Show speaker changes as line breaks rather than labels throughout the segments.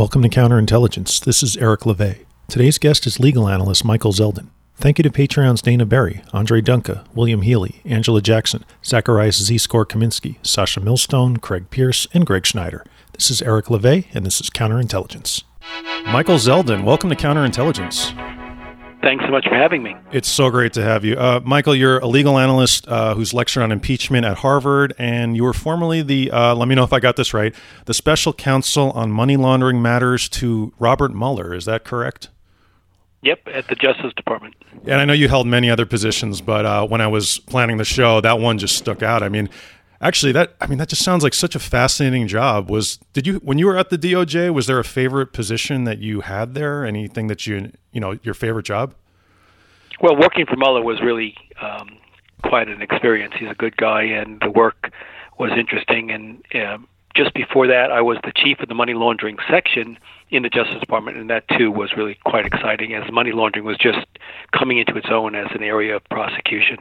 Welcome to Counterintelligence. This is Eric LeVay. Today's guest is legal analyst Michael Zeldin. Thank you to Patreon's Dana Berry, Andre Dunca, William Healy, Angela Jackson, Zacharias Z. Score Kaminsky, Sasha Millstone, Craig Pierce, and Greg Schneider. This is Eric LeVay, and this is Counterintelligence. Michael Zeldin, welcome to Counterintelligence.
Thanks so much for having me.
It's so great to have you. Uh, Michael, you're a legal analyst uh, who's lectured on impeachment at Harvard, and you were formerly the, uh, let me know if I got this right, the special counsel on money laundering matters to Robert Mueller. Is that correct?
Yep, at the Justice Department.
And I know you held many other positions, but uh, when I was planning the show, that one just stuck out. I mean, actually, that I mean that just sounds like such a fascinating job. Was did you when you were at the DOJ? Was there a favorite position that you had there? Anything that you you know your favorite job?
Well, working for Mueller was really um, quite an experience. He's a good guy, and the work was interesting. And um, just before that, I was the chief of the money laundering section in the Justice Department, and that too was really quite exciting as money laundering was just coming into its own as an area of prosecution.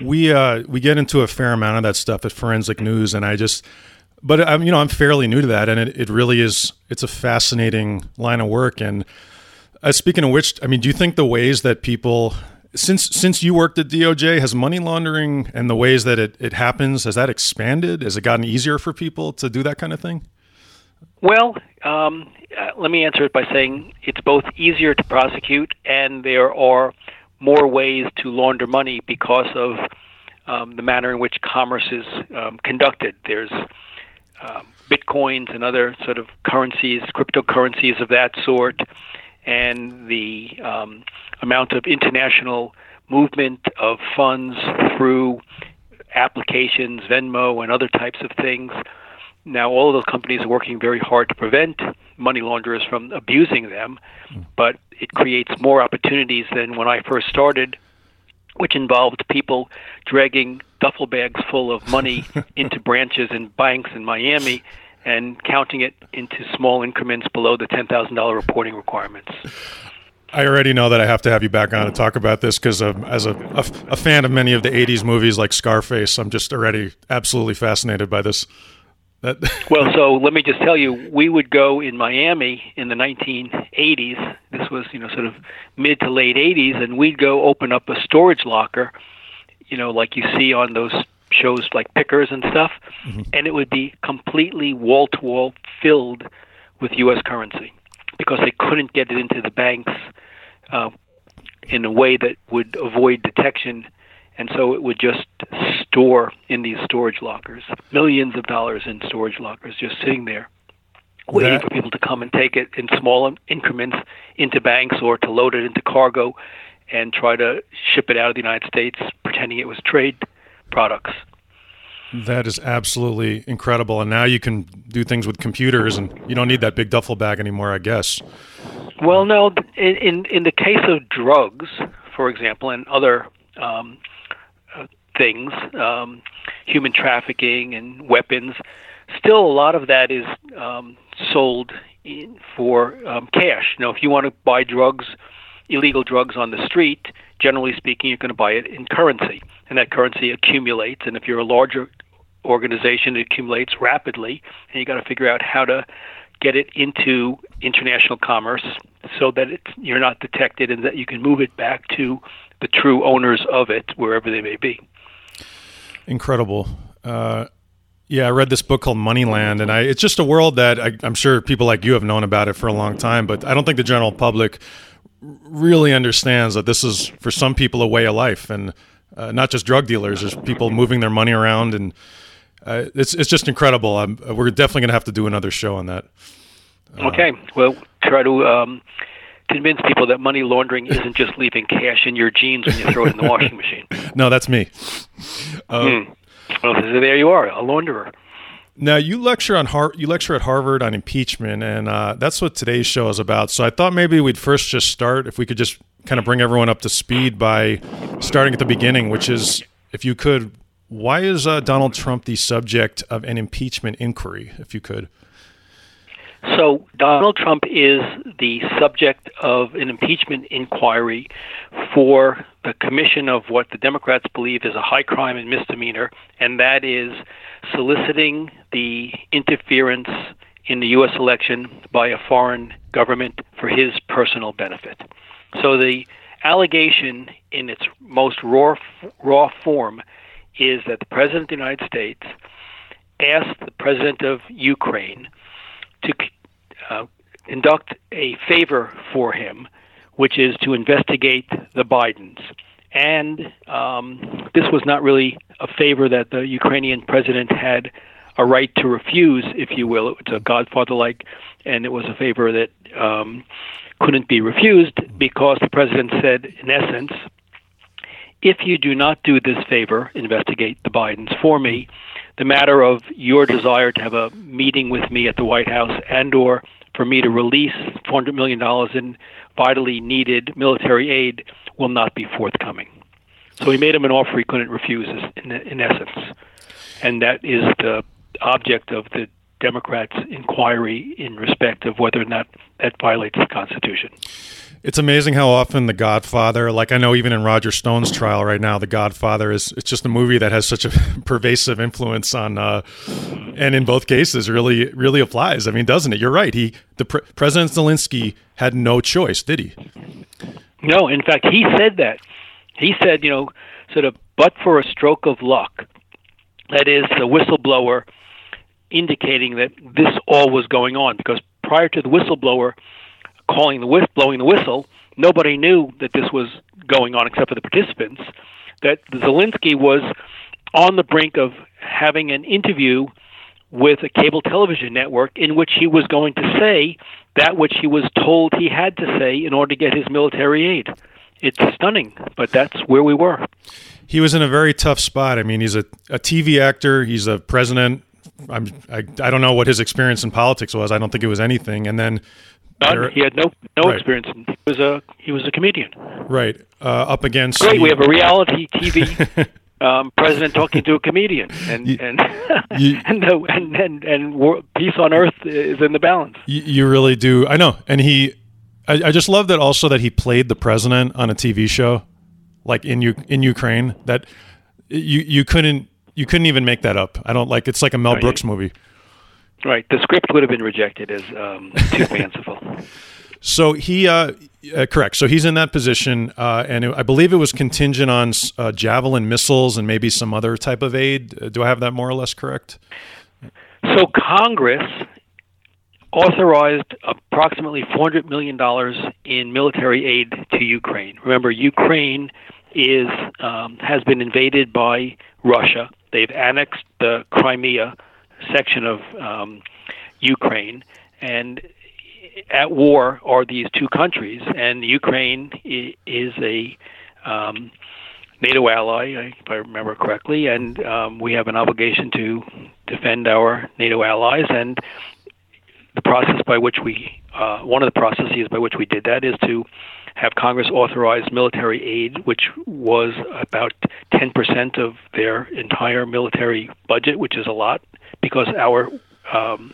We uh, we get into a fair amount of that stuff at Forensic News, and I just, but I'm you know I'm fairly new to that, and it, it really is it's a fascinating line of work. And uh, speaking of which, I mean, do you think the ways that people since since you worked at DOJ has money laundering and the ways that it, it happens has that expanded? Has it gotten easier for people to do that kind of thing?
Well, um, uh, let me answer it by saying it's both easier to prosecute and there are more ways to launder money because of um, the manner in which commerce is um, conducted. There's um, bitcoins and other sort of currencies, cryptocurrencies of that sort, and the um, amount of international movement of funds through applications, Venmo, and other types of things now, all of those companies are working very hard to prevent money launderers from abusing them, but it creates more opportunities than when I first started, which involved people dragging duffel bags full of money into branches and banks in Miami and counting it into small increments below the $10,000 reporting requirements.
I already know that I have to have you back on to talk about this because um, as a, a, a fan of many of the 80s movies like Scarface, I'm just already absolutely fascinated by this.
That well, so let me just tell you, we would go in Miami in the 1980s. This was, you know, sort of mid to late 80s, and we'd go open up a storage locker, you know, like you see on those shows like Pickers and stuff, mm-hmm. and it would be completely wall to wall filled with U.S. currency because they couldn't get it into the banks uh, in a way that would avoid detection and so it would just store in these storage lockers, millions of dollars in storage lockers just sitting there, waiting that, for people to come and take it in small increments into banks or to load it into cargo and try to ship it out of the United States, pretending it was trade products.
That is absolutely incredible. And now you can do things with computers, and you don't need that big duffel bag anymore, I guess.
Well, no. In in the case of drugs, for example, and other um, things, um, human trafficking and weapons, still a lot of that is um, sold in, for um, cash. Know, if you want to buy drugs, illegal drugs on the street, generally speaking, you're going to buy it in currency, and that currency accumulates. And if you're a larger organization, it accumulates rapidly, and you got to figure out how to get it into international commerce so that it's, you're not detected and that you can move it back to the true owners of it wherever they may be
incredible. Uh, yeah, I read this book called Moneyland, and I, it's just a world that I, am sure people like you have known about it for a long time, but I don't think the general public really understands that this is for some people a way of life, and uh, not just drug dealers. There's people moving their money around, and uh, it's it's just incredible. I'm, we're definitely going to have to do another show on that.
Uh, okay, well, try to. Um, convince people that money laundering isn't just leaving cash in your jeans when you throw it in the washing machine.
No, that's me.
Um, Well, there you are, a launderer.
Now you lecture on Har- you lecture at Harvard on impeachment, and uh, that's what today's show is about. So I thought maybe we'd first just start, if we could just kind of bring everyone up to speed by starting at the beginning, which is, if you could, why is uh, Donald Trump the subject of an impeachment inquiry? If you could.
So, Donald Trump is the subject of an impeachment inquiry for the commission of what the Democrats believe is a high crime and misdemeanor, and that is soliciting the interference in the U.S. election by a foreign government for his personal benefit. So the allegation in its most raw, raw form is that the President of the United States asked the President of Ukraine to uh, conduct a favor for him, which is to investigate the Bidens. And um, this was not really a favor that the Ukrainian president had a right to refuse, if you will. It's a godfather like, and it was a favor that um, couldn't be refused because the president said, in essence, if you do not do this favor, investigate the Bidens for me, the matter of your desire to have a meeting with me at the White House and or for me to release $400 million in vitally needed military aid will not be forthcoming. So he made him an offer he couldn't refuse, in, in essence. And that is the object of the Democrats' inquiry in respect of whether or not that violates the Constitution.
It's amazing how often The Godfather, like I know even in Roger Stone's trial right now, The Godfather is it's just a movie that has such a pervasive influence on, uh, and in both cases really really applies. I mean, doesn't it? You're right. He the pre- President Zelensky had no choice, did he?
No. In fact, he said that. He said, you know, sort of, but for a stroke of luck, that is the whistleblower indicating that this all was going on because prior to the whistleblower calling the whist, blowing the whistle, nobody knew that this was going on except for the participants. That Zelensky was on the brink of having an interview with a cable television network in which he was going to say that which he was told he had to say in order to get his military aid. It's stunning, but that's where we were.
He was in a very tough spot. I mean, he's a, a TV actor, he's a president, I'm, I, I don't know what his experience in politics was. I don't think it was anything. And then
None. He had no no right. experience. He was a he was a comedian.
Right. Uh, up against.
Great. The, we have a reality TV um, president talking to a comedian, and you, and you, and, the, and and and peace on earth is in the balance.
You, you really do. I know, and he. I, I just love that also that he played the president on a TV show, like in U, in Ukraine. That you you couldn't you couldn't even make that up. I don't like it's like a Mel right. Brooks movie.
Right. The script would have been rejected as um, too fanciful.
So he, uh, uh, correct. So he's in that position, uh, and it, I believe it was contingent on uh, javelin missiles and maybe some other type of aid. Uh, do I have that more or less correct?
So Congress authorized approximately $400 million in military aid to Ukraine. Remember, Ukraine is um, has been invaded by Russia. They've annexed the Crimea section of um, Ukraine, and at war are these two countries. And Ukraine is a um, NATO ally, if I remember correctly, and um, we have an obligation to defend our NATO allies. And the process by which we, uh, one of the processes by which we did that is to have Congress authorize military aid, which was about 10% of their entire military budget, which is a lot because our um,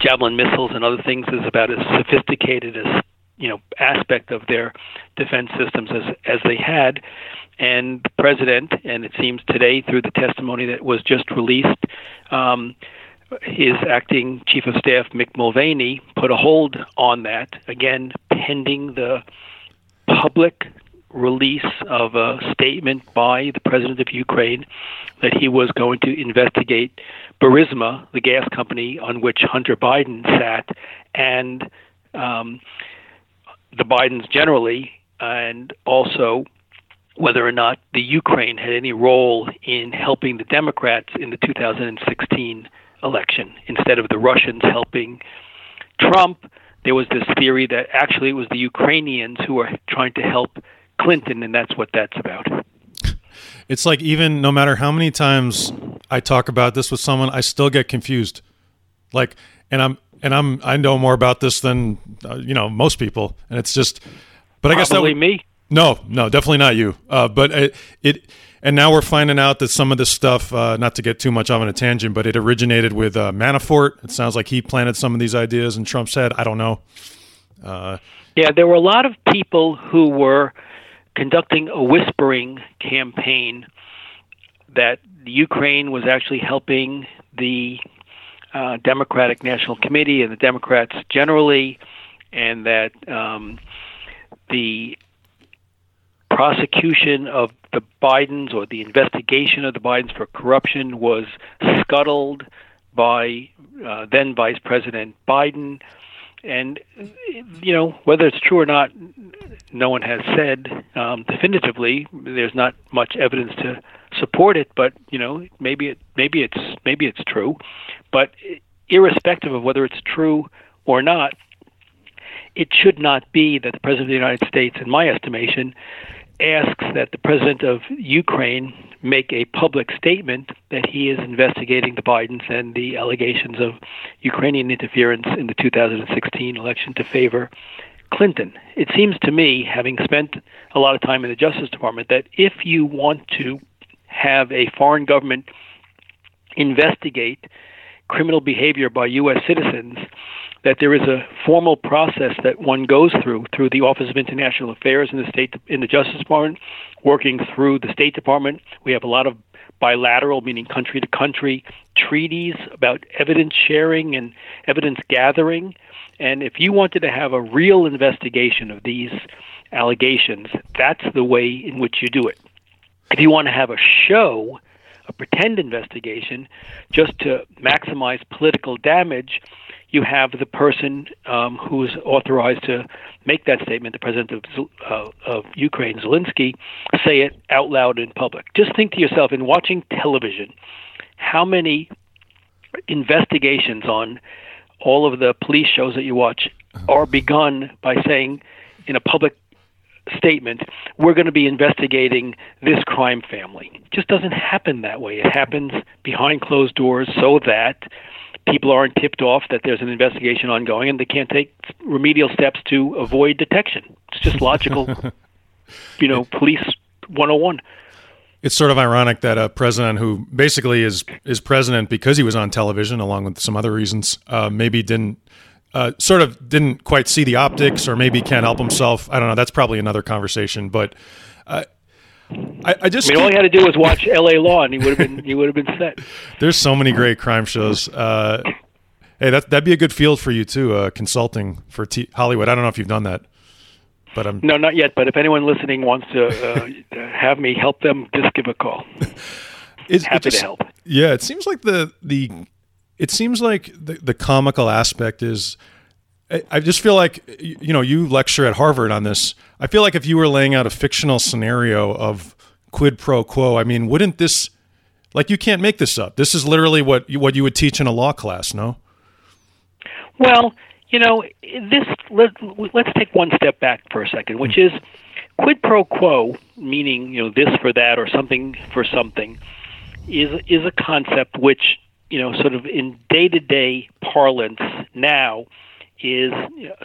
javelin missiles and other things is about as sophisticated as you know aspect of their defense systems as as they had. And the president and it seems today through the testimony that was just released um, his acting chief of staff Mick Mulvaney put a hold on that. Again pending the public release of a statement by the president of Ukraine that he was going to investigate Burisma, the gas company on which Hunter Biden sat, and um, the Bidens generally, and also whether or not the Ukraine had any role in helping the Democrats in the 2016 election instead of the Russians helping Trump. There was this theory that actually it was the Ukrainians who were trying to help Clinton, and that's what that's about.
It's like even no matter how many times I talk about this with someone, I still get confused. Like, and I'm and I'm I know more about this than uh, you know most people, and it's just. But I guess
that
would,
me.
No, no, definitely not you. Uh, but it, it, and now we're finding out that some of this stuff, uh, not to get too much on a tangent, but it originated with uh, Manafort. It sounds like he planted some of these ideas in Trump's head. I don't know.
Uh, yeah, there were a lot of people who were conducting a whispering campaign that Ukraine was actually helping the uh, Democratic National Committee and the Democrats generally, and that um, the prosecution of the Bidens or the investigation of the Bidens for corruption was scuttled by uh, then Vice President Biden. And, you know, whether it's true or not, no one has said um, definitively. There's not much evidence to support it, but you know, maybe it, maybe it's maybe it's true. But irrespective of whether it's true or not, it should not be that the president of the United States, in my estimation, asks that the president of Ukraine make a public statement that he is investigating the Bidens and the allegations of Ukrainian interference in the 2016 election to favor Clinton. It seems to me, having spent a lot of time in the Justice Department, that if you want to have a foreign government investigate criminal behavior by U.S. citizens, that there is a formal process that one goes through through the Office of International Affairs in the state in the Justice Department, working through the State Department. We have a lot of bilateral, meaning country to country, treaties about evidence sharing and evidence gathering. And if you wanted to have a real investigation of these allegations, that's the way in which you do it. If you want to have a show, a pretend investigation, just to maximize political damage, you have the person um, who's authorized to make that statement, the president of, uh, of Ukraine, Zelensky, say it out loud in public. Just think to yourself, in watching television, how many investigations on all of the police shows that you watch are begun by saying in a public statement, we're going to be investigating this crime family. It just doesn't happen that way. It happens behind closed doors so that people aren't tipped off that there's an investigation ongoing and they can't take remedial steps to avoid detection. It's just logical, you know, police 101.
It's sort of ironic that a president who basically is is president because he was on television, along with some other reasons, uh, maybe didn't uh, sort of didn't quite see the optics, or maybe can't help himself. I don't know. That's probably another conversation. But uh, I, I, just
I mean, all he had to do was watch L.A. Law, and he would have been he would have been set.
There's so many great crime shows. Uh, hey, that that'd be a good field for you too, uh, consulting for T- Hollywood. I don't know if you've done that. But I'm
no, not yet. But if anyone listening wants to uh, have me help them, just give a call. It's, Happy just, to help.
Yeah, it seems like the the it seems like the, the comical aspect is I just feel like you know you lecture at Harvard on this. I feel like if you were laying out a fictional scenario of quid pro quo, I mean, wouldn't this like you can't make this up? This is literally what you, what you would teach in a law class, no?
Well, you know, this let, let's take one step back for a second, which hmm. is quid pro quo, meaning you know this for that or something for something, is is a concept which you know, sort of in day to day parlance now is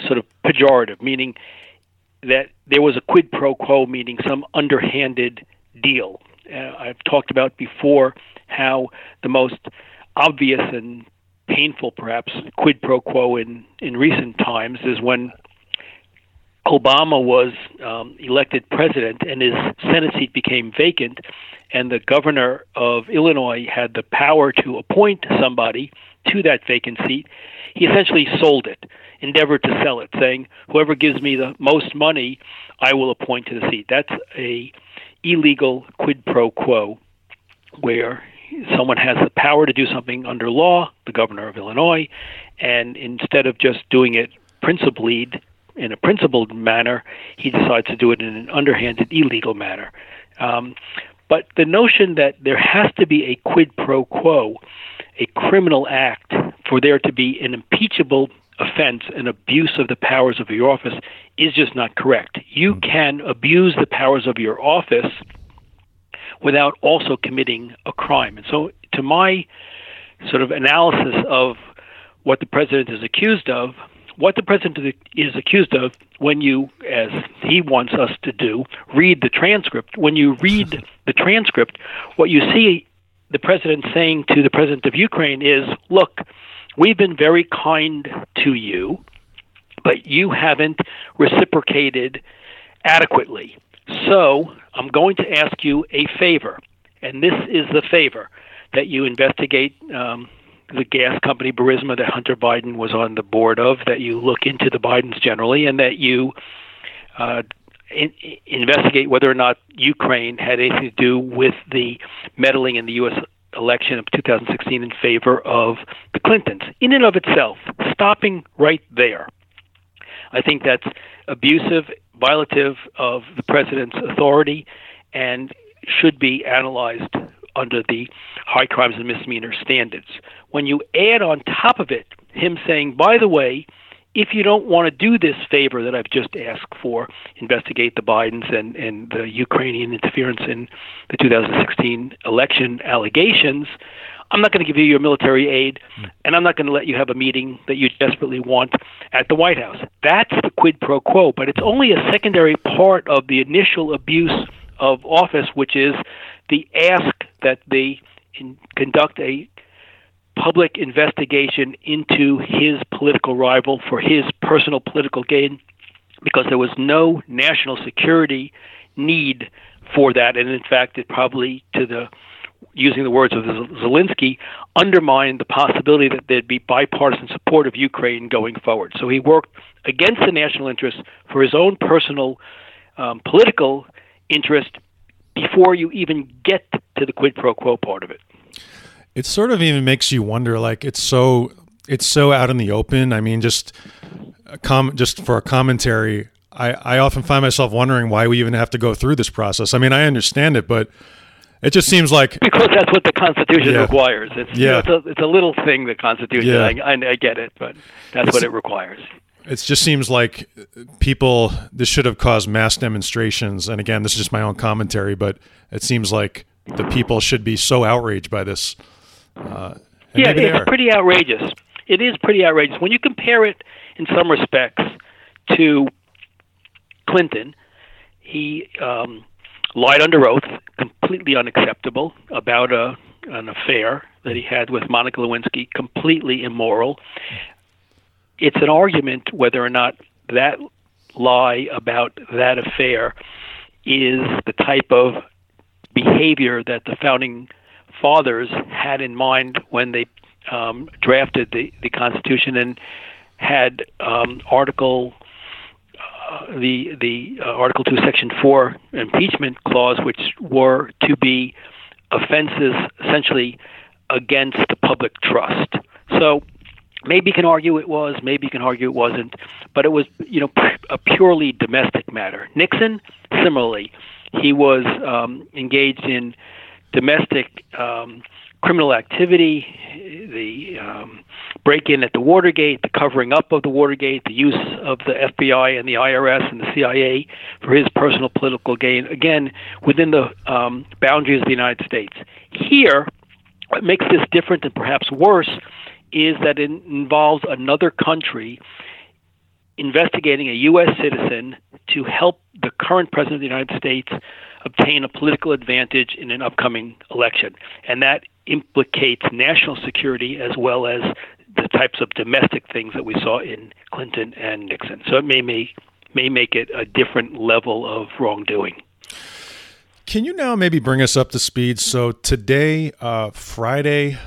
sort of pejorative, meaning that there was a quid pro quo, meaning some underhanded deal. Uh, I've talked about before how the most obvious and painful, perhaps, quid pro quo in, in recent times is when Obama was um, elected president and his Senate seat became vacant, and the governor of Illinois had the power to appoint somebody to that vacant seat, he essentially sold it, endeavored to sell it, saying, "Whoever gives me the most money, I will appoint to the seat." That's a illegal quid pro quo, where someone has the power to do something under law, the governor of Illinois, and instead of just doing it principally in a principled manner, he decides to do it in an underhanded, illegal manner. Um, but the notion that there has to be a quid pro quo, a criminal act, for there to be an impeachable offense, and abuse of the powers of your office, is just not correct. You hmm. can abuse the powers of your office without also committing a crime. And so, to my sort of analysis of what the president is accused of, what the president is accused of when you, as he wants us to do, read the transcript. When you read the transcript, what you see the president saying to the president of Ukraine is, look, we've been very kind to you, but you haven't reciprocated adequately. So I'm going to ask you a favor, and this is the favor that you investigate um, the gas company Burisma that Hunter Biden was on the board of, that you look into the Bidens generally, and that you uh, in, investigate whether or not Ukraine had anything to do with the meddling in the U.S. election of 2016 in favor of the Clintons. In and of itself, stopping right there, I think that's abusive, violative of the president's authority, and should be analyzed under the high crimes and misdemeanor standards. When you add on top of it him saying, by the way, if you don't want to do this favor that I've just asked for, investigate the Bidens and, and the Ukrainian interference in the 2016 election allegations, I'm not going to give you your military aid, hmm. and I'm not going to let you have a meeting that you desperately want at the White House. That's the quid pro quo, but it's only a secondary part of the initial abuse of office, which is the ask that they in, conduct a public investigation into his political rival for his personal political gain because there was no national security need for that. And in fact, it probably, to the using the words of Zelensky, undermined the possibility that there'd be bipartisan support of Ukraine going forward. So he worked against the national interest for his own personal um, political interest before you even get to the quid pro quo part of it
it sort of even makes you wonder like it's so it's so out in the open i mean just a com- just for a commentary I, I often find myself wondering why we even have to go through this process i mean i understand it but it just seems like
because that's what the Constitution yeah. requires. It's, yeah. You know, it's, a, it's a little thing, the Constitution. Yeah. I, I, I get it, but that's it's, what it requires.
It just seems like people. This should have caused mass demonstrations. And again, this is just my own commentary, but it seems like the people should be so outraged by this.
Uh, yeah, it's pretty outrageous. It is pretty outrageous when you compare it in some respects to Clinton. He um, lied under oath, completely unacceptable about a an affair that he had with Monica Lewinsky, completely immoral. It's an argument whether or not that lie about that affair is the type of behavior that the founding fathers had in mind when they um, drafted the, the Constitution and had um, Article uh, the the uh, Article Two, Section Four impeachment clause, which were to be offenses essentially against the public trust. So maybe you can argue it was, maybe you can argue it wasn't, but it was you know a purely domestic matter. Nixon, similarly, he was um, engaged in domestic um, criminal activity, the um, break in at the Watergate, the covering up of the Watergate, the use of the FBI and the IRS and the CIA for his personal political gain, again, within the um, boundaries of the United States. Here, what makes this different and perhaps worse is that it involves another country investigating a U.S. citizen to help the current president of the United States obtain a political advantage in an upcoming election. And that implicates national security as well as the types of domestic things that we saw in Clinton and Nixon. So it may make, may make it a different level of wrongdoing.
Can you now maybe bring us up to speed? So today, uh, Friday,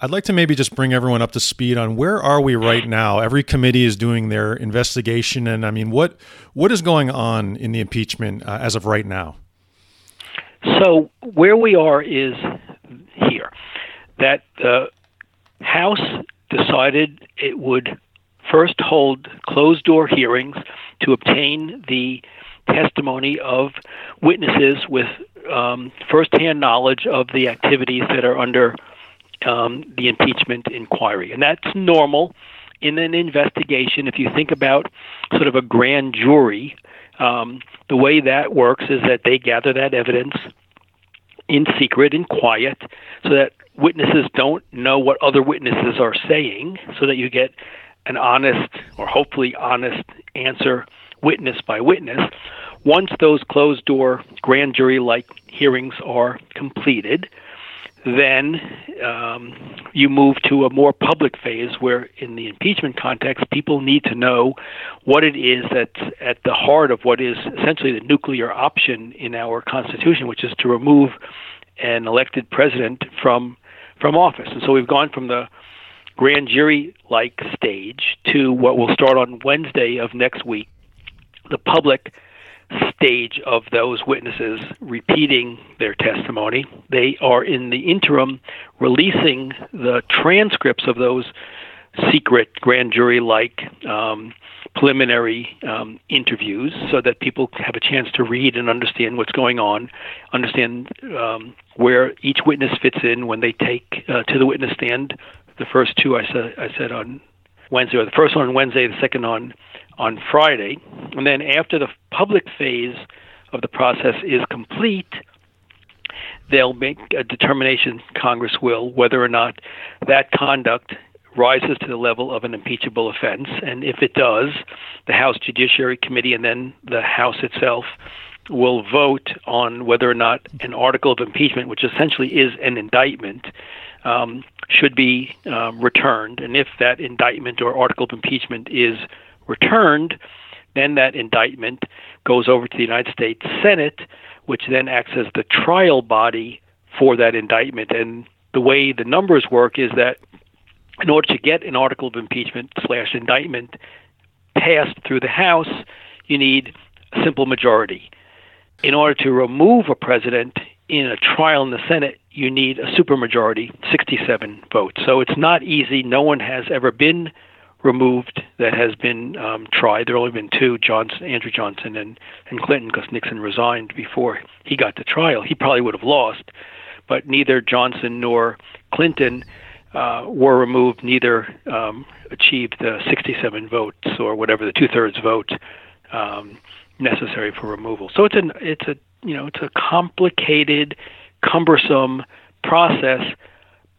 I'd like to maybe just bring everyone up to speed on where are we right now. Every committee is doing their investigation, and I mean, what what is going on in the impeachment uh, as of right now?
So where we are is here that the House decided it would first hold closed door hearings to obtain the testimony of witnesses with um, firsthand knowledge of the activities that are under um, the impeachment inquiry. And that's normal in an investigation. If you think about sort of a grand jury, um, the way that works is that they gather that evidence in secret, in quiet, so that witnesses don't know what other witnesses are saying, so that you get an honest or hopefully honest answer witness by witness. Once those closed door grand jury like hearings are completed, then um, you move to a more public phase where, in the impeachment context, people need to know what it is that's at the heart of what is essentially the nuclear option in our Constitution, which is to remove an elected president from from office. And so we've gone from the grand jury like stage to what will start on Wednesday of next week, the public stage of those witnesses repeating their testimony. They are in the interim releasing the transcripts of those secret grand jury like um, preliminary um, interviews so that people have a chance to read and understand what's going on, understand um, where each witness fits in when they take uh, to the witness stand. The first two I said, I said on Wednesday, or the first one on Wednesday, the second on on Friday, and then after the public phase of the process is complete, they'll make a determination. Congress will whether or not that conduct rises to the level of an impeachable offense. And if it does, the House Judiciary Committee and then the House itself will vote on whether or not an article of impeachment, which essentially is an indictment, um, should be um, returned. And if that indictment or article of impeachment is returned, then that indictment goes over to the United States Senate, which then acts as the trial body for that indictment. And the way the numbers work is that in order to get an article of impeachment slash indictment passed through the House, you need a simple majority. In order to remove a president in a trial in the Senate, you need a supermajority, 67 votes. So it's not easy. No one has ever been removed that has been um, tried. There have only been two, Johnson, Andrew Johnson and, and Clinton, because Nixon resigned before he got to trial. He probably would have lost, but neither Johnson nor Clinton uh, were removed, neither um, achieved the 67 votes or whatever the two-thirds vote um, necessary for removal. So it's an it's a you know it's a complicated, cumbersome process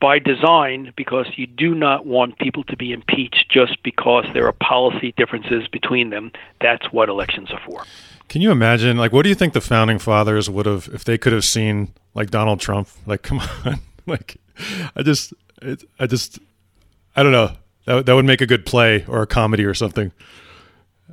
by design because you do not want people to be impeached just because there are policy differences between them. That's what elections are for.
Can you imagine like what do you think the founding fathers would have if they could have seen like Donald Trump? Like come on. like I just it, I just, I don't know. That, that would make a good play or a comedy or something.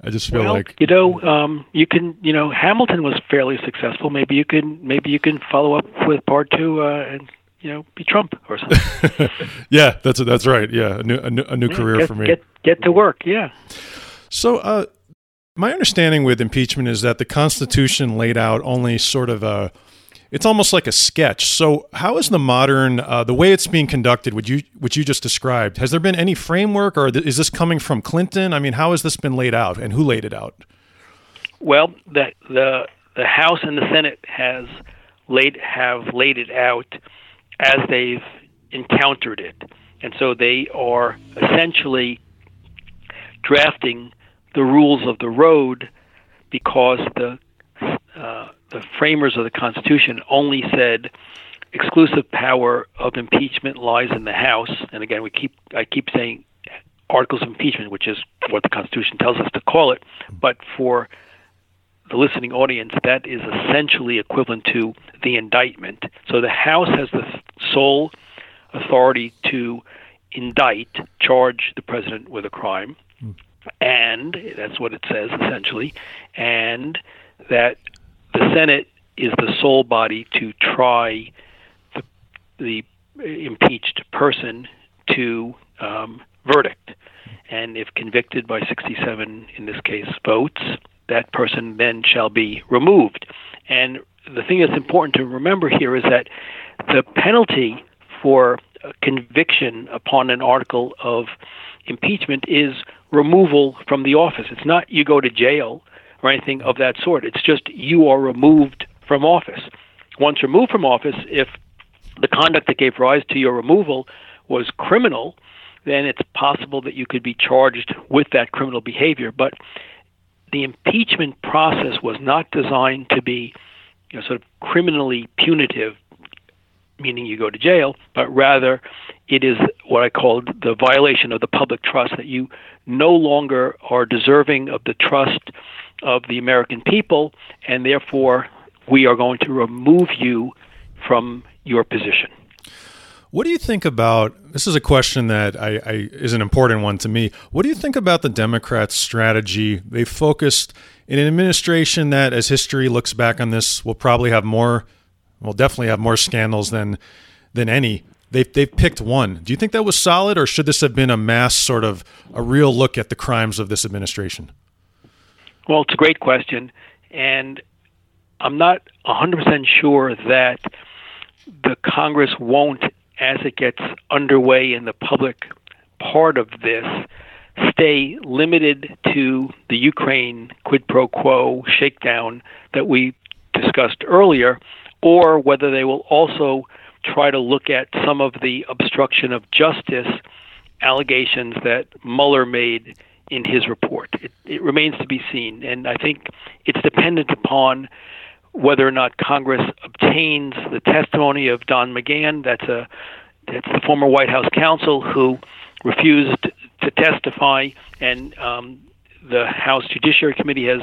I just feel
well,
like
you know, um, you can, you know, Hamilton was fairly successful. Maybe you can, maybe you can follow up with part two uh, and you know be Trump or something.
yeah, that's that's right. Yeah, a new a new, a new yeah, career
get,
for me.
Get get to work. Yeah.
So, uh, my understanding with impeachment is that the Constitution laid out only sort of a it's almost like a sketch. So, how is the modern uh, the way it's being conducted? Would you which you just described? Has there been any framework, or is this coming from Clinton? I mean, how has this been laid out, and who laid it out?
Well, the the the House and the Senate has laid have laid it out as they've encountered it, and so they are essentially drafting the rules of the road because the uh, the framers of the Constitution only said exclusive power of impeachment lies in the House. And again, we keep I keep saying articles of impeachment, which is what the Constitution tells us to call it. But for the listening audience, that is essentially equivalent to the indictment. So the House has the sole authority to indict, charge the president with a crime. Mm. And that's what it says essentially. And that the Senate is the sole body to try the, the impeached person to um, verdict. And if convicted by 67, in this case, votes, that person then shall be removed. And the thing that's important to remember here is that the penalty for conviction upon an article of impeachment is removal from the office. It's not you go to jail or anything of that sort. It's just you are removed from office. Once removed from office, if the conduct that gave rise to your removal was criminal, then it's possible that you could be charged with that criminal behavior. But the impeachment process was not designed to be you know, sort of criminally punitive, meaning you go to jail, but rather it is what I called the violation of the public trust that you no longer are deserving of the trust of the American people, and therefore we are going to remove you from your position.
What do you think about this? Is a question that I, I, is an important one to me. What do you think about the Democrats' strategy? They focused in an administration that, as history looks back on this, will probably have more, will definitely have more scandals than than any they've they've picked one. Do you think that was solid, or should this have been a mass sort of a real look at the crimes of this administration?
Well, it's a great question, and I'm not 100% sure that the Congress won't, as it gets underway in the public part of this, stay limited to the Ukraine quid pro quo shakedown that we discussed earlier, or whether they will also try to look at some of the obstruction of justice allegations that Mueller made in his report. It, it remains to be seen, and I think it's dependent upon whether or not Congress obtains the testimony of Don McGahn. That's a that's the former White House counsel who refused to testify, and um, the House Judiciary Committee has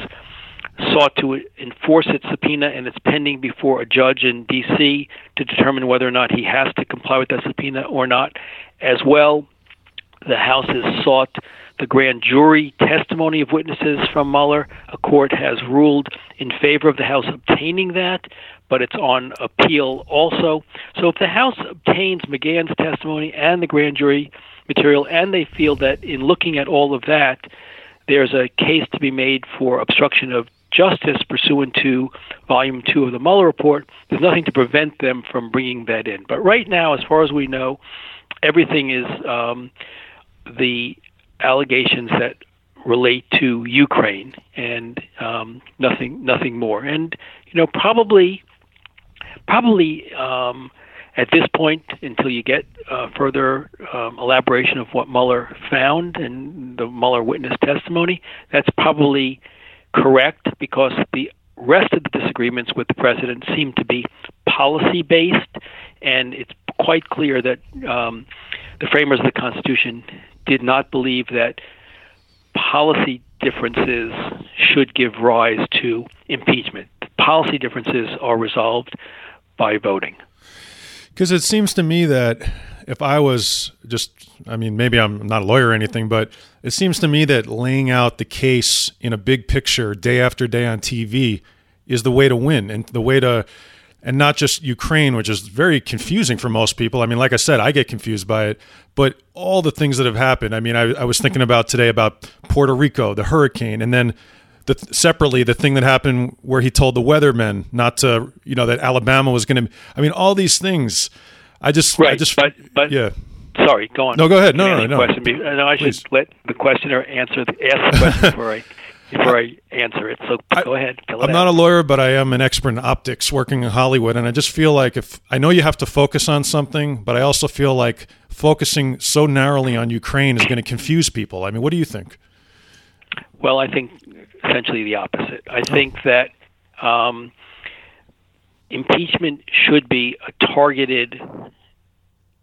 sought to enforce its subpoena, and it's pending before a judge in D.C. to determine whether or not he has to comply with that subpoena or not. As well, the House has sought the grand jury testimony of witnesses from Mueller. A court has ruled in favor of the House obtaining that, but it's on appeal also. So if the House obtains McGahn's testimony and the grand jury material, and they feel that in looking at all of that, there's a case to be made for obstruction of justice pursuant to volume two of the Mueller report, there's nothing to prevent them from bringing that in. But right now, as far as we know, everything is um, the allegations that relate to Ukraine and um, nothing nothing more. And you know, probably probably um, at this point, until you get uh, further um, elaboration of what Mueller found and the Mueller witness testimony, that's probably correct because the rest of the disagreements with the president seem to be policy based, and it's quite clear that um, the framers of the Constitution did not believe that policy differences should give rise to impeachment. Policy differences are resolved by voting.
Because it seems to me that if I was just, I mean, maybe I'm not a lawyer or anything, but it seems to me that laying out the case in a big picture day after day on TV is the way to win and the way to and not just Ukraine, which is very confusing for most people. I mean, like I said, I get confused by it, but all the things that have happened. I mean, I, I was thinking about today about Puerto Rico, the hurricane, and then the, separately the thing that happened where he told the weathermen not to, you know, that Alabama was going to. I mean, all these things. I just,
right,
I just,
but, but
yeah.
Sorry, go on.
No, go ahead. No, no, no.
Question. No, I should Please. let the questioner answer the, ask the question before I before I answer it. So I, go ahead.
I'm out. not a lawyer, but I am an expert in optics working in Hollywood. And I just feel like if I know you have to focus on something, but I also feel like focusing so narrowly on Ukraine is going to confuse people. I mean, what do you think?
Well, I think essentially the opposite. I think that um, impeachment should be a targeted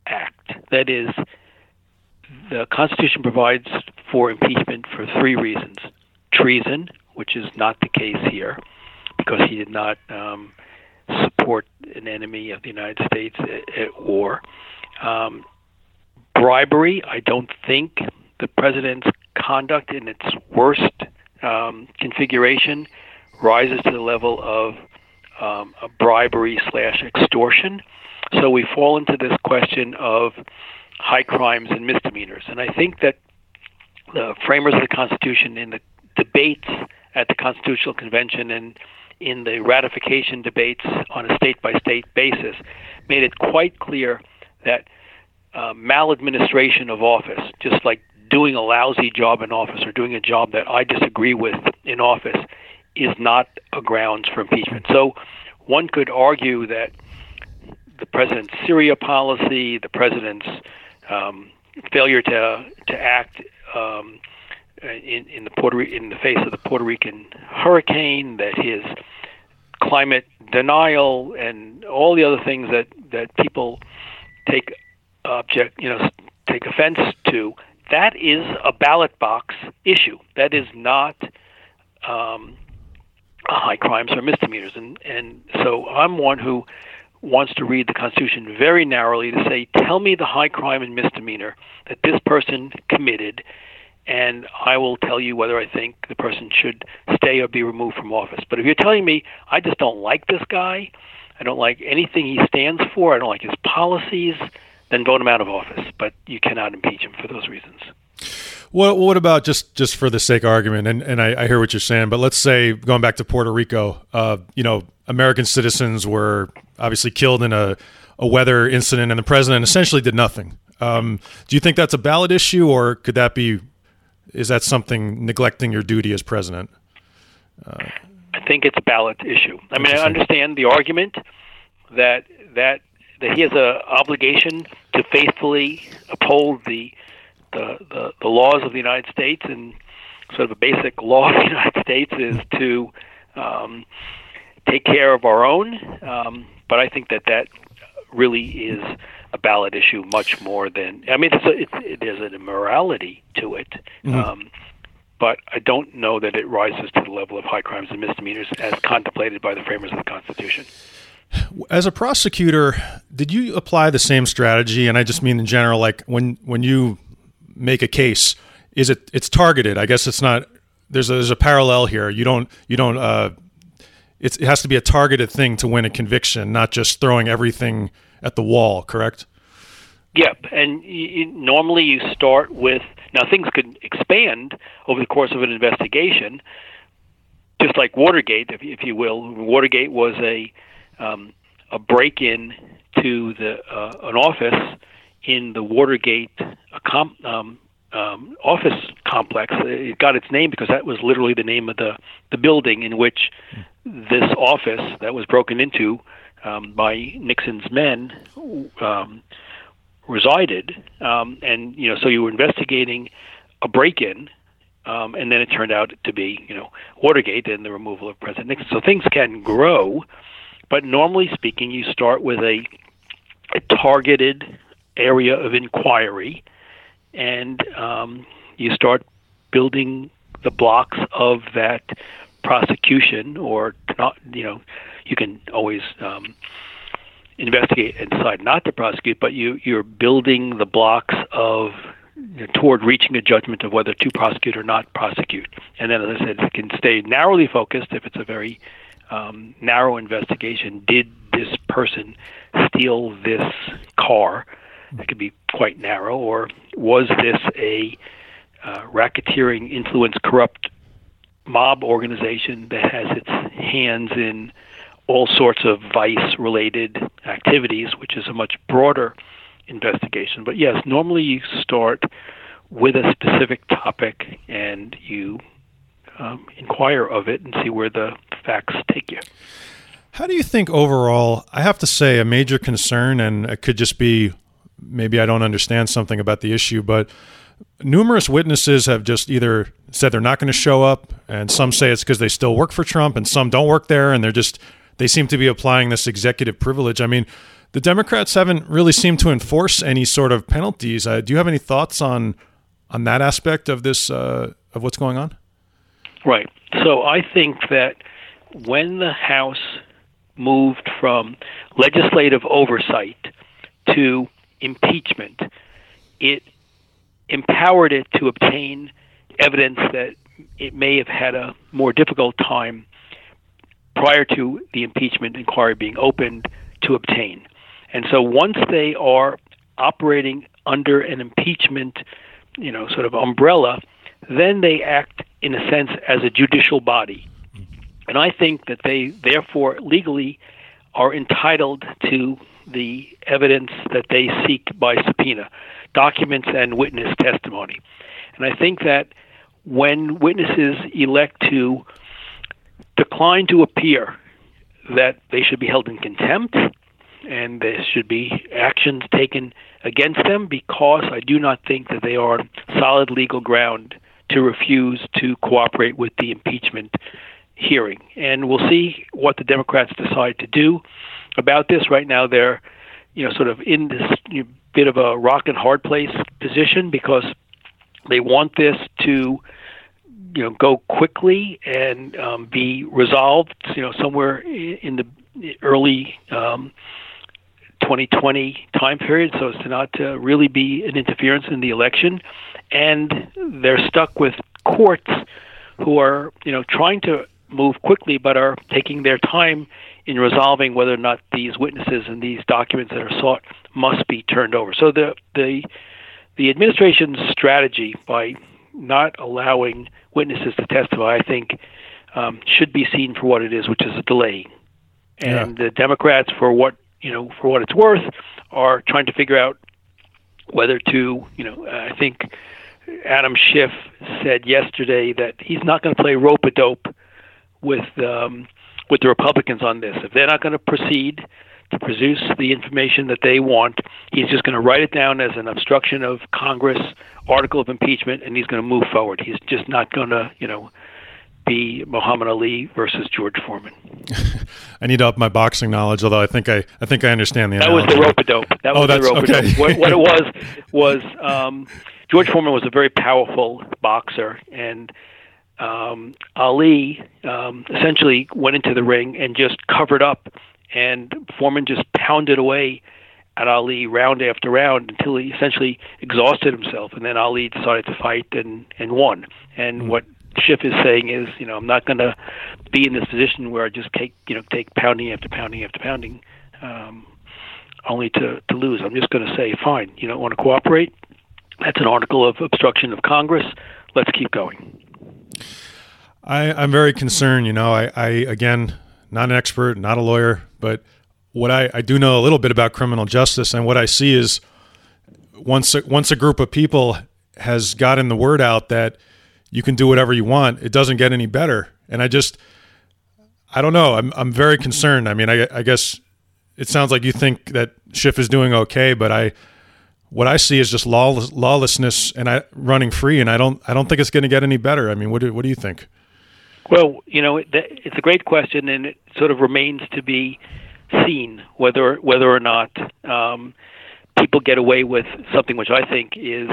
act. That is, the Constitution provides for impeachment for three reasons treason, which is not the case here, because he did not um, support an enemy of the United States at, at war. Um, bribery, I don't think the president's conduct in its worst um, configuration rises to the level of um, bribery slash extortion. So we fall into this question of high crimes and misdemeanors. And I think that the framers of the Constitution in the debates at the Constitutional Convention and in the ratification debates on a state by state basis made it quite clear that uh, maladministration of office, just like doing a lousy job in office or doing a job that I disagree with in office, is not a grounds for impeachment. So one could argue that the president's Syria policy, the president's um, failure to to act um, in, in the Puerto in the face of the Puerto Rican hurricane, that his climate denial and all the other things that that people take object you know take offense to that is a ballot box issue that is not um, high crimes or misdemeanors and and so I'm one who wants to read the Constitution very narrowly to say tell me the high crime and misdemeanor that this person committed and I will tell you whether I think the person should stay or be removed from office. But if you're telling me I just don't like this guy, I don't like anything he stands for, I don't like his policies, then vote him out of office. But you cannot impeach him for those reasons.
What what about just just for the sake of argument? And and I, I hear what you're saying, but let's say going back to Puerto Rico, uh, you know, American citizens were obviously killed in a a weather incident, and the president essentially did nothing. Um, do you think that's a ballot issue, or could that be? Is that something neglecting your duty as president?
Uh, I think it's a ballot issue. I mean, I understand the argument that that that he has an obligation to faithfully uphold the the, the, the laws of the United States and sort of a basic law of the United States is to um, take care of our own. Um, but I think that that really is a ballot issue much more than I mean, it's a, it's, there's an immorality to it. Mm-hmm. Um, but I don't know that it rises to the level of high crimes and misdemeanors as contemplated by the framers of the Constitution.
As a prosecutor, did you apply the same strategy? And I just mean in general, like when when you make a case, is it it's targeted? I guess it's not. There's a, there's a parallel here. You don't you don't. Uh, it has to be a targeted thing to win a conviction, not just throwing everything at the wall. Correct?
Yep. And you, normally you start with now things could expand over the course of an investigation, just like Watergate, if, if you will. Watergate was a um, a break-in to the uh, an office in the Watergate uh, um, um, office complex. It got its name because that was literally the name of the the building in which this office that was broken into um, by Nixon's men um, resided. Um, and you know, so you were investigating a break-in, um, and then it turned out to be you know Watergate and the removal of President Nixon. So things can grow, but normally speaking, you start with a, a targeted area of inquiry, and um, you start building the blocks of that prosecution, or not. You know, you can always um, investigate and decide not to prosecute, but you you're building the blocks of you know, toward reaching a judgment of whether to prosecute or not prosecute. And then, as I said, it can stay narrowly focused if it's a very um, narrow investigation. Did this person steal this car? That could be quite narrow, or was this a uh, racketeering, influence, corrupt mob organization that has its hands in all sorts of vice related activities, which is a much broader investigation. But yes, normally you start with a specific topic and you um, inquire of it and see where the facts take you.
How do you think overall? I have to say, a major concern, and it could just be maybe I don't understand something about the issue, but numerous witnesses have just either said they're not going to show up, and some say it's because they still work for Trump, and some don't work there, and they're just they seem to be applying this executive privilege. I mean, the Democrats haven't really seemed to enforce any sort of penalties. Uh, do you have any thoughts on on that aspect of this uh, of what's going on?
Right. So I think that when the House moved from legislative oversight to impeachment, it empowered it to obtain evidence that it may have had a more difficult time prior to the impeachment inquiry being opened to obtain. And so once they are operating under an impeachment, you know, sort of umbrella, then they act in a sense as a judicial body. Mm-hmm. And I think that they therefore legally are entitled to the evidence that they seek by subpoena, documents and witness testimony. And I think that when witnesses elect to decline to appear, that they should be held in contempt and there should be actions taken against them because I do not think that they are solid legal ground to refuse to cooperate with the impeachment hearing. And we'll see what the Democrats decide to do about this. Right now, they're you know sort of in this you know, bit of a rock and hard place position because they want this to you know go quickly and um, be resolved you know somewhere in the early um, 2020 time period so as to not to really be an interference in the election and they're stuck with courts who are you know trying to move quickly but are taking their time in resolving whether or not these witnesses and these documents that are sought must be turned over. So the the the administration's strategy by not allowing witnesses to testify, I think, um, should be seen for what it is, which is a delay. And yeah. the Democrats, for what you know, for what it's worth, are trying to figure out whether to, you know, I think Adam Schiff said yesterday that he's not going to play rope a dope with um, with the Republicans on this. If they're not going to proceed to produce the information that they want, he's just going to write it down as an obstruction of Congress article of impeachment, and he's going to move forward. He's just not going to, you know, be Muhammad Ali versus George Foreman.
I need to up my boxing knowledge, although I think I, I think I understand the.
That
analogy.
was the rope a dope. That
oh,
was the rope
okay.
What, what, it was was um, George Foreman was a very powerful boxer, and um, Ali um, essentially went into the ring and just covered up, and Foreman just pounded away at Ali round after round until he essentially exhausted himself, and then Ali decided to fight and and won. And mm. what Schiff is saying is, you know, I'm not going to be in this position where I just take, you know, take pounding after pounding after pounding, um, only to to lose. I'm just going to say, fine, you don't want to cooperate. That's an article of obstruction of Congress. Let's keep going.
I, I'm very concerned. You know, I, I again, not an expert, not a lawyer, but what I, I do know a little bit about criminal justice, and what I see is once once a group of people has gotten the word out that you can do whatever you want, it doesn't get any better. And I just, I don't know. I'm I'm very concerned. I mean, I, I guess it sounds like you think that Schiff is doing okay, but I what I see is just lawless, lawlessness and I running free, and I don't I don't think it's going to get any better. I mean, what do, what do you think?
Well, you know, it's a great question, and it sort of remains to be seen whether whether or not um, people get away with something which I think is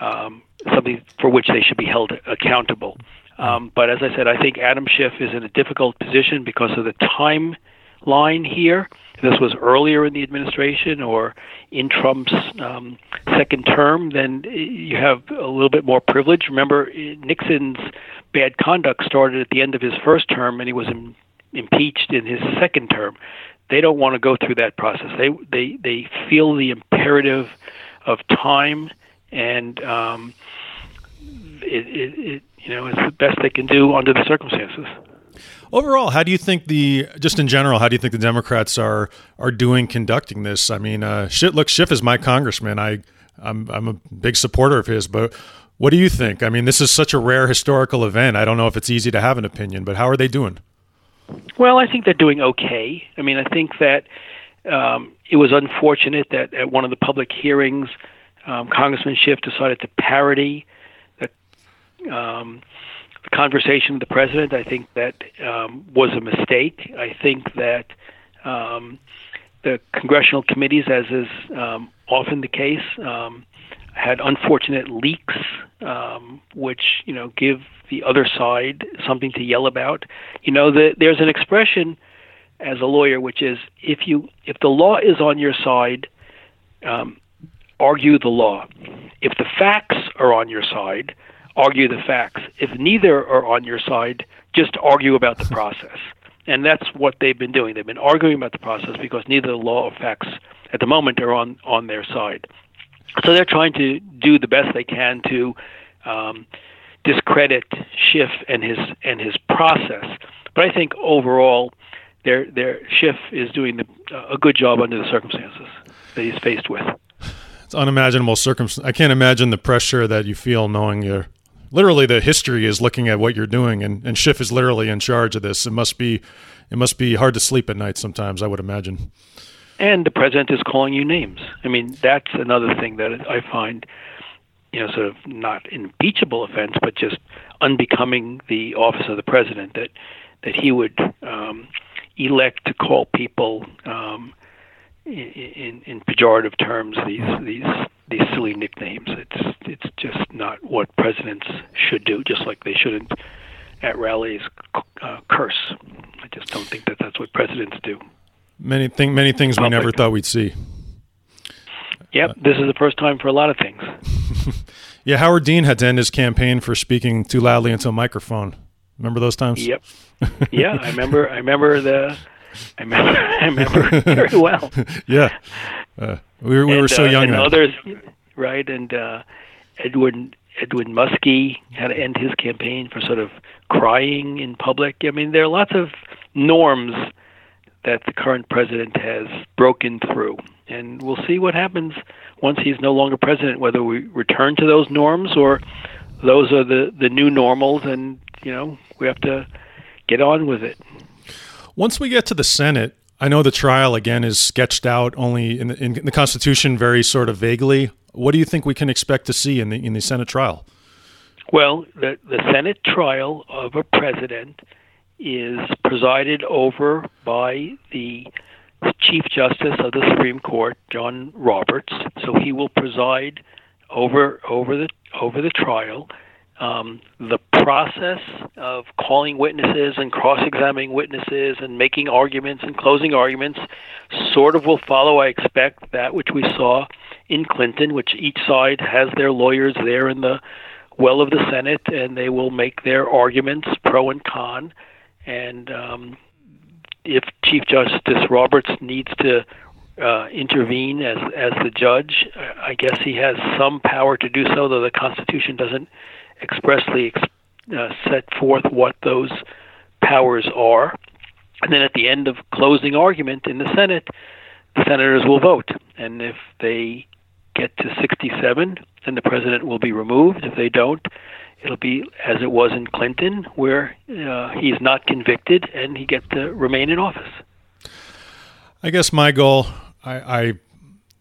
um, something for which they should be held accountable. Um, but as I said, I think Adam Schiff is in a difficult position because of the timeline here. This was earlier in the administration or in Trump's um, second term, then you have a little bit more privilege. Remember, Nixon's bad conduct started at the end of his first term, and he was impeached in his second term. They don't want to go through that process. They they they feel the imperative of time, and um, it, it, it you know it's the best they can do under the circumstances.
Overall, how do you think the just in general, how do you think the Democrats are are doing conducting this? I mean, uh, shit, look, Schiff is my congressman. I I'm I'm a big supporter of his, but what do you think? I mean, this is such a rare historical event. I don't know if it's easy to have an opinion, but how are they doing?
Well, I think they're doing okay. I mean, I think that um, it was unfortunate that at one of the public hearings, um, Congressman Schiff decided to parody the, um, conversation with the president. I think that um, was a mistake. I think that um, the congressional committees, as is um, often the case, um, had unfortunate leaks, um, which you know give the other side something to yell about. You know, the, there's an expression as a lawyer, which is if you if the law is on your side, um, argue the law. If the facts are on your side, argue the facts. If neither are on your side, just argue about the process. And that's what they've been doing. They've been arguing about the process because neither the law or facts at the moment are on on their side. So they're trying to do the best they can to um, discredit Schiff and his and his process. But I think overall, their their Schiff is doing the, a good job under the circumstances that he's faced with.
It's unimaginable circumstance. I can't imagine the pressure that you feel knowing you're literally the history is looking at what you're doing, and and Schiff is literally in charge of this. It must be it must be hard to sleep at night sometimes. I would imagine
and the president is calling you names. I mean, that's another thing that I find, you know, sort of not impeachable offense, but just unbecoming the office of the president that that he would um, elect to call people um, in, in pejorative terms these these these silly nicknames. What presidents should do. Just like they shouldn't at rallies uh, curse. I just don't think that that's what presidents do.
Many thing, many things we never thought we'd see.
Yep, this is the first time for a lot of things.
yeah, Howard Dean had to end his campaign for speaking too loudly into a microphone. Remember those times?
Yep. Yeah, I remember. I remember the I remember, I remember very well.
yeah, uh, we were we
and,
were so
uh,
young
and
then.
others, right? And uh, Edward Edwin Muskie had to end his campaign for sort of crying in public. I mean, there are lots of norms that the current president has broken through, and we'll see what happens once he's no longer president. Whether we return to those norms or those are the the new normals, and you know we have to get on with it.
Once we get to the Senate, I know the trial again is sketched out only in the, in the Constitution, very sort of vaguely. What do you think we can expect to see in the in the Senate trial?
Well, the the Senate trial of a president is presided over by the Chief Justice of the Supreme Court, John Roberts. So he will preside over over the over the trial. Um, the process of calling witnesses and cross-examining witnesses and making arguments and closing arguments sort of will follow, I expect, that which we saw in Clinton, which each side has their lawyers there in the well of the Senate, and they will make their arguments pro and con. And um, if Chief Justice Roberts needs to uh, intervene as as the judge, I guess he has some power to do so, though the Constitution doesn't expressly ex- uh, set forth what those powers are. And then at the end of closing argument in the Senate, the senators will vote, and if they get to 67, then the president will be removed. If they don't, it'll be as it was in Clinton, where uh, he's not convicted and he gets to remain in office.
I guess my goal, I, I,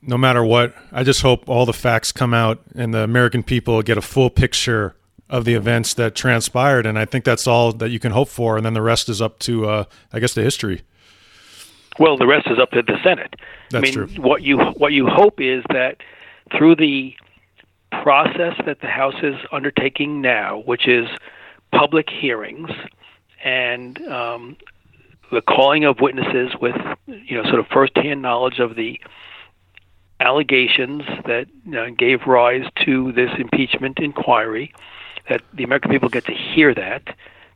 no matter what, I just hope all the facts come out and the American people get a full picture of the events that transpired. And I think that's all that you can hope for. And then the rest is up to, uh, I guess, the history.
Well, the rest is up to the Senate.
That's
I mean,
true.
what you what you hope is that through the process that the House is undertaking now, which is public hearings and um, the calling of witnesses with you know sort of firsthand knowledge of the allegations that uh, gave rise to this impeachment inquiry, that the American people get to hear that,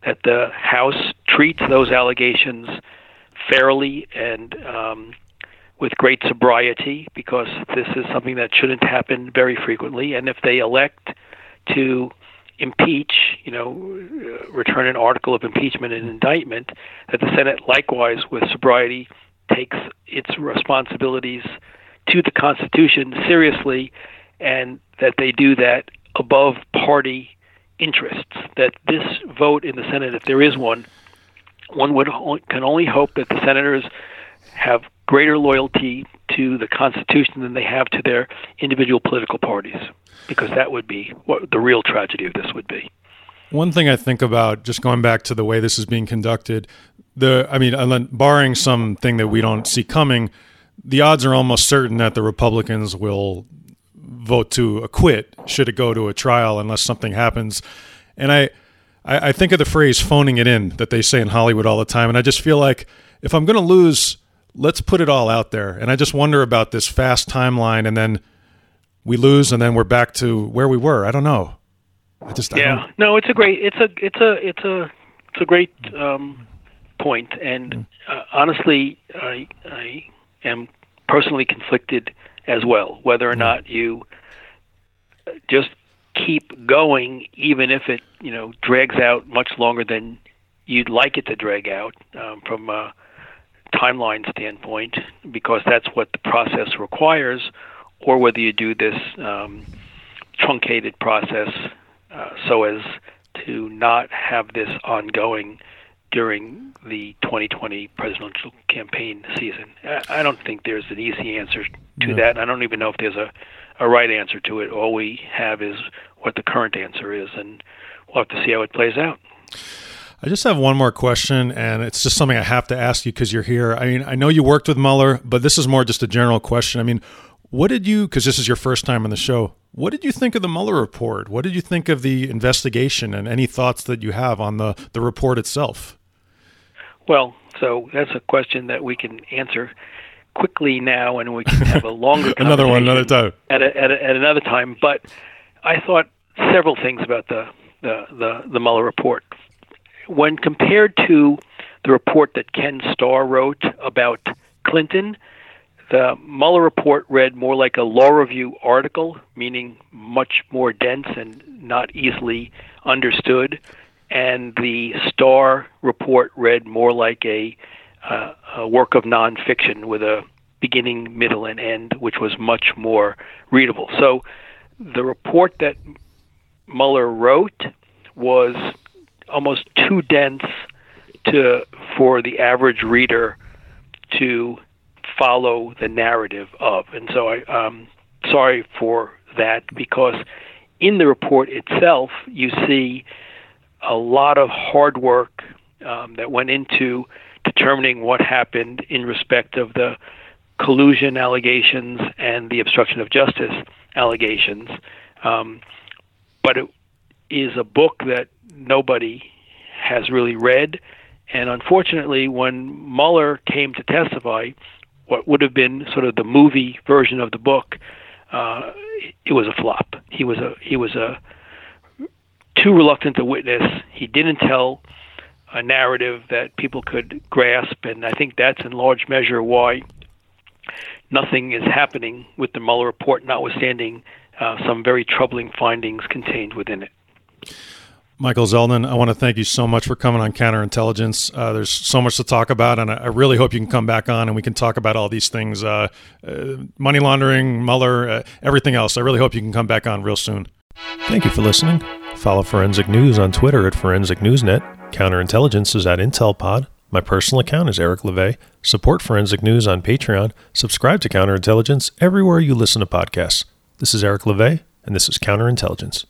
that the House treats those allegations fairly and um, with great sobriety because this is something that shouldn't happen very frequently. And if they elect to impeach, you know, return an article of impeachment and indictment, that the Senate likewise, with sobriety, takes its responsibilities to the Constitution seriously, and that they do that above party interests. That this vote in the Senate, if there is one, one would can only hope that the senators have greater loyalty to the Constitution than they have to their individual political parties, because that would be what the real tragedy of this would be.
One thing I think about, just going back to the way this is being conducted, the I mean, uh, barring something that we don't see coming, the odds are almost certain that the Republicans will vote to acquit should it go to a trial unless something happens. And I, I, I think of the phrase "phoning it in" that they say in Hollywood all the time, and I just feel like if I'm going to lose, let's put it all out there. And I just wonder about this fast timeline, and then we lose, and then we're back to where we were. I don't know. I just
yeah.
don't-
No, it's a great. It's a. It's a. It's a. It's a great um, point. And uh, honestly, I I am personally conflicted as well whether or not you just keep going, even if it you know drags out much longer than you'd like it to drag out um, from a timeline standpoint, because that's what the process requires, or whether you do this um, truncated process uh, so as to not have this ongoing during the 2020 presidential campaign season. I don't think there's an easy answer to
No.
that. I don't even know if there's a, a right answer to it. All we have is what the current answer is, and we'll have to see how it plays out.
I just have one more question, and it's just something I have to ask you because you're here. I mean, I know you worked with Mueller, but this is more just a general question. I mean, what did you, because this is your first time on the show, what did you think of the Mueller report? What did you think of the investigation and any thoughts that you have on the, the report itself?
Well, so that's a question that we can answer quickly now, and we can have a longer
Another one, another time.
at, a, at, a, at another time. But I thought several things about the the the, the Mueller report. When compared to the report that Ken Starr wrote about Clinton. The Mueller report read more like a law review article, meaning much more dense and not easily understood. And the Starr report read more like a, uh, a work of nonfiction with a beginning, middle, and end, which was much more readable. So the report that Mueller wrote was almost too dense to for the average reader to follow the narrative of. And so I um sorry for that because in the report itself you see a lot of hard work um, that went into determining what happened in respect of the collusion allegations and the obstruction of justice allegations. Um, but it is a book that nobody has really read. And unfortunately, when Mueller came to testify, what would have been sort of the movie version of the book, uh, it was a flop. He was a he was a too reluctant to witness. He didn't tell a narrative that people could grasp, and I think that's in large measure why nothing is happening with the Mueller report, notwithstanding uh, some very troubling findings contained within it.
Michael Zeldin, I want to thank you so much for coming on Counterintelligence. Uh, there's so much to talk about, and I really hope you can come back on and we can talk about all these things uh, uh, money laundering, Mueller, uh, everything else. I really hope you can come back on real soon. Thank you for listening. Follow Forensic News on Twitter at Forensic Newsnet. Counterintelligence is at IntelPod. My personal account is Eric Levai. Support Forensic News on Patreon. Subscribe to Counterintelligence everywhere you listen to podcasts. This is Eric Levai, and this is Counterintelligence.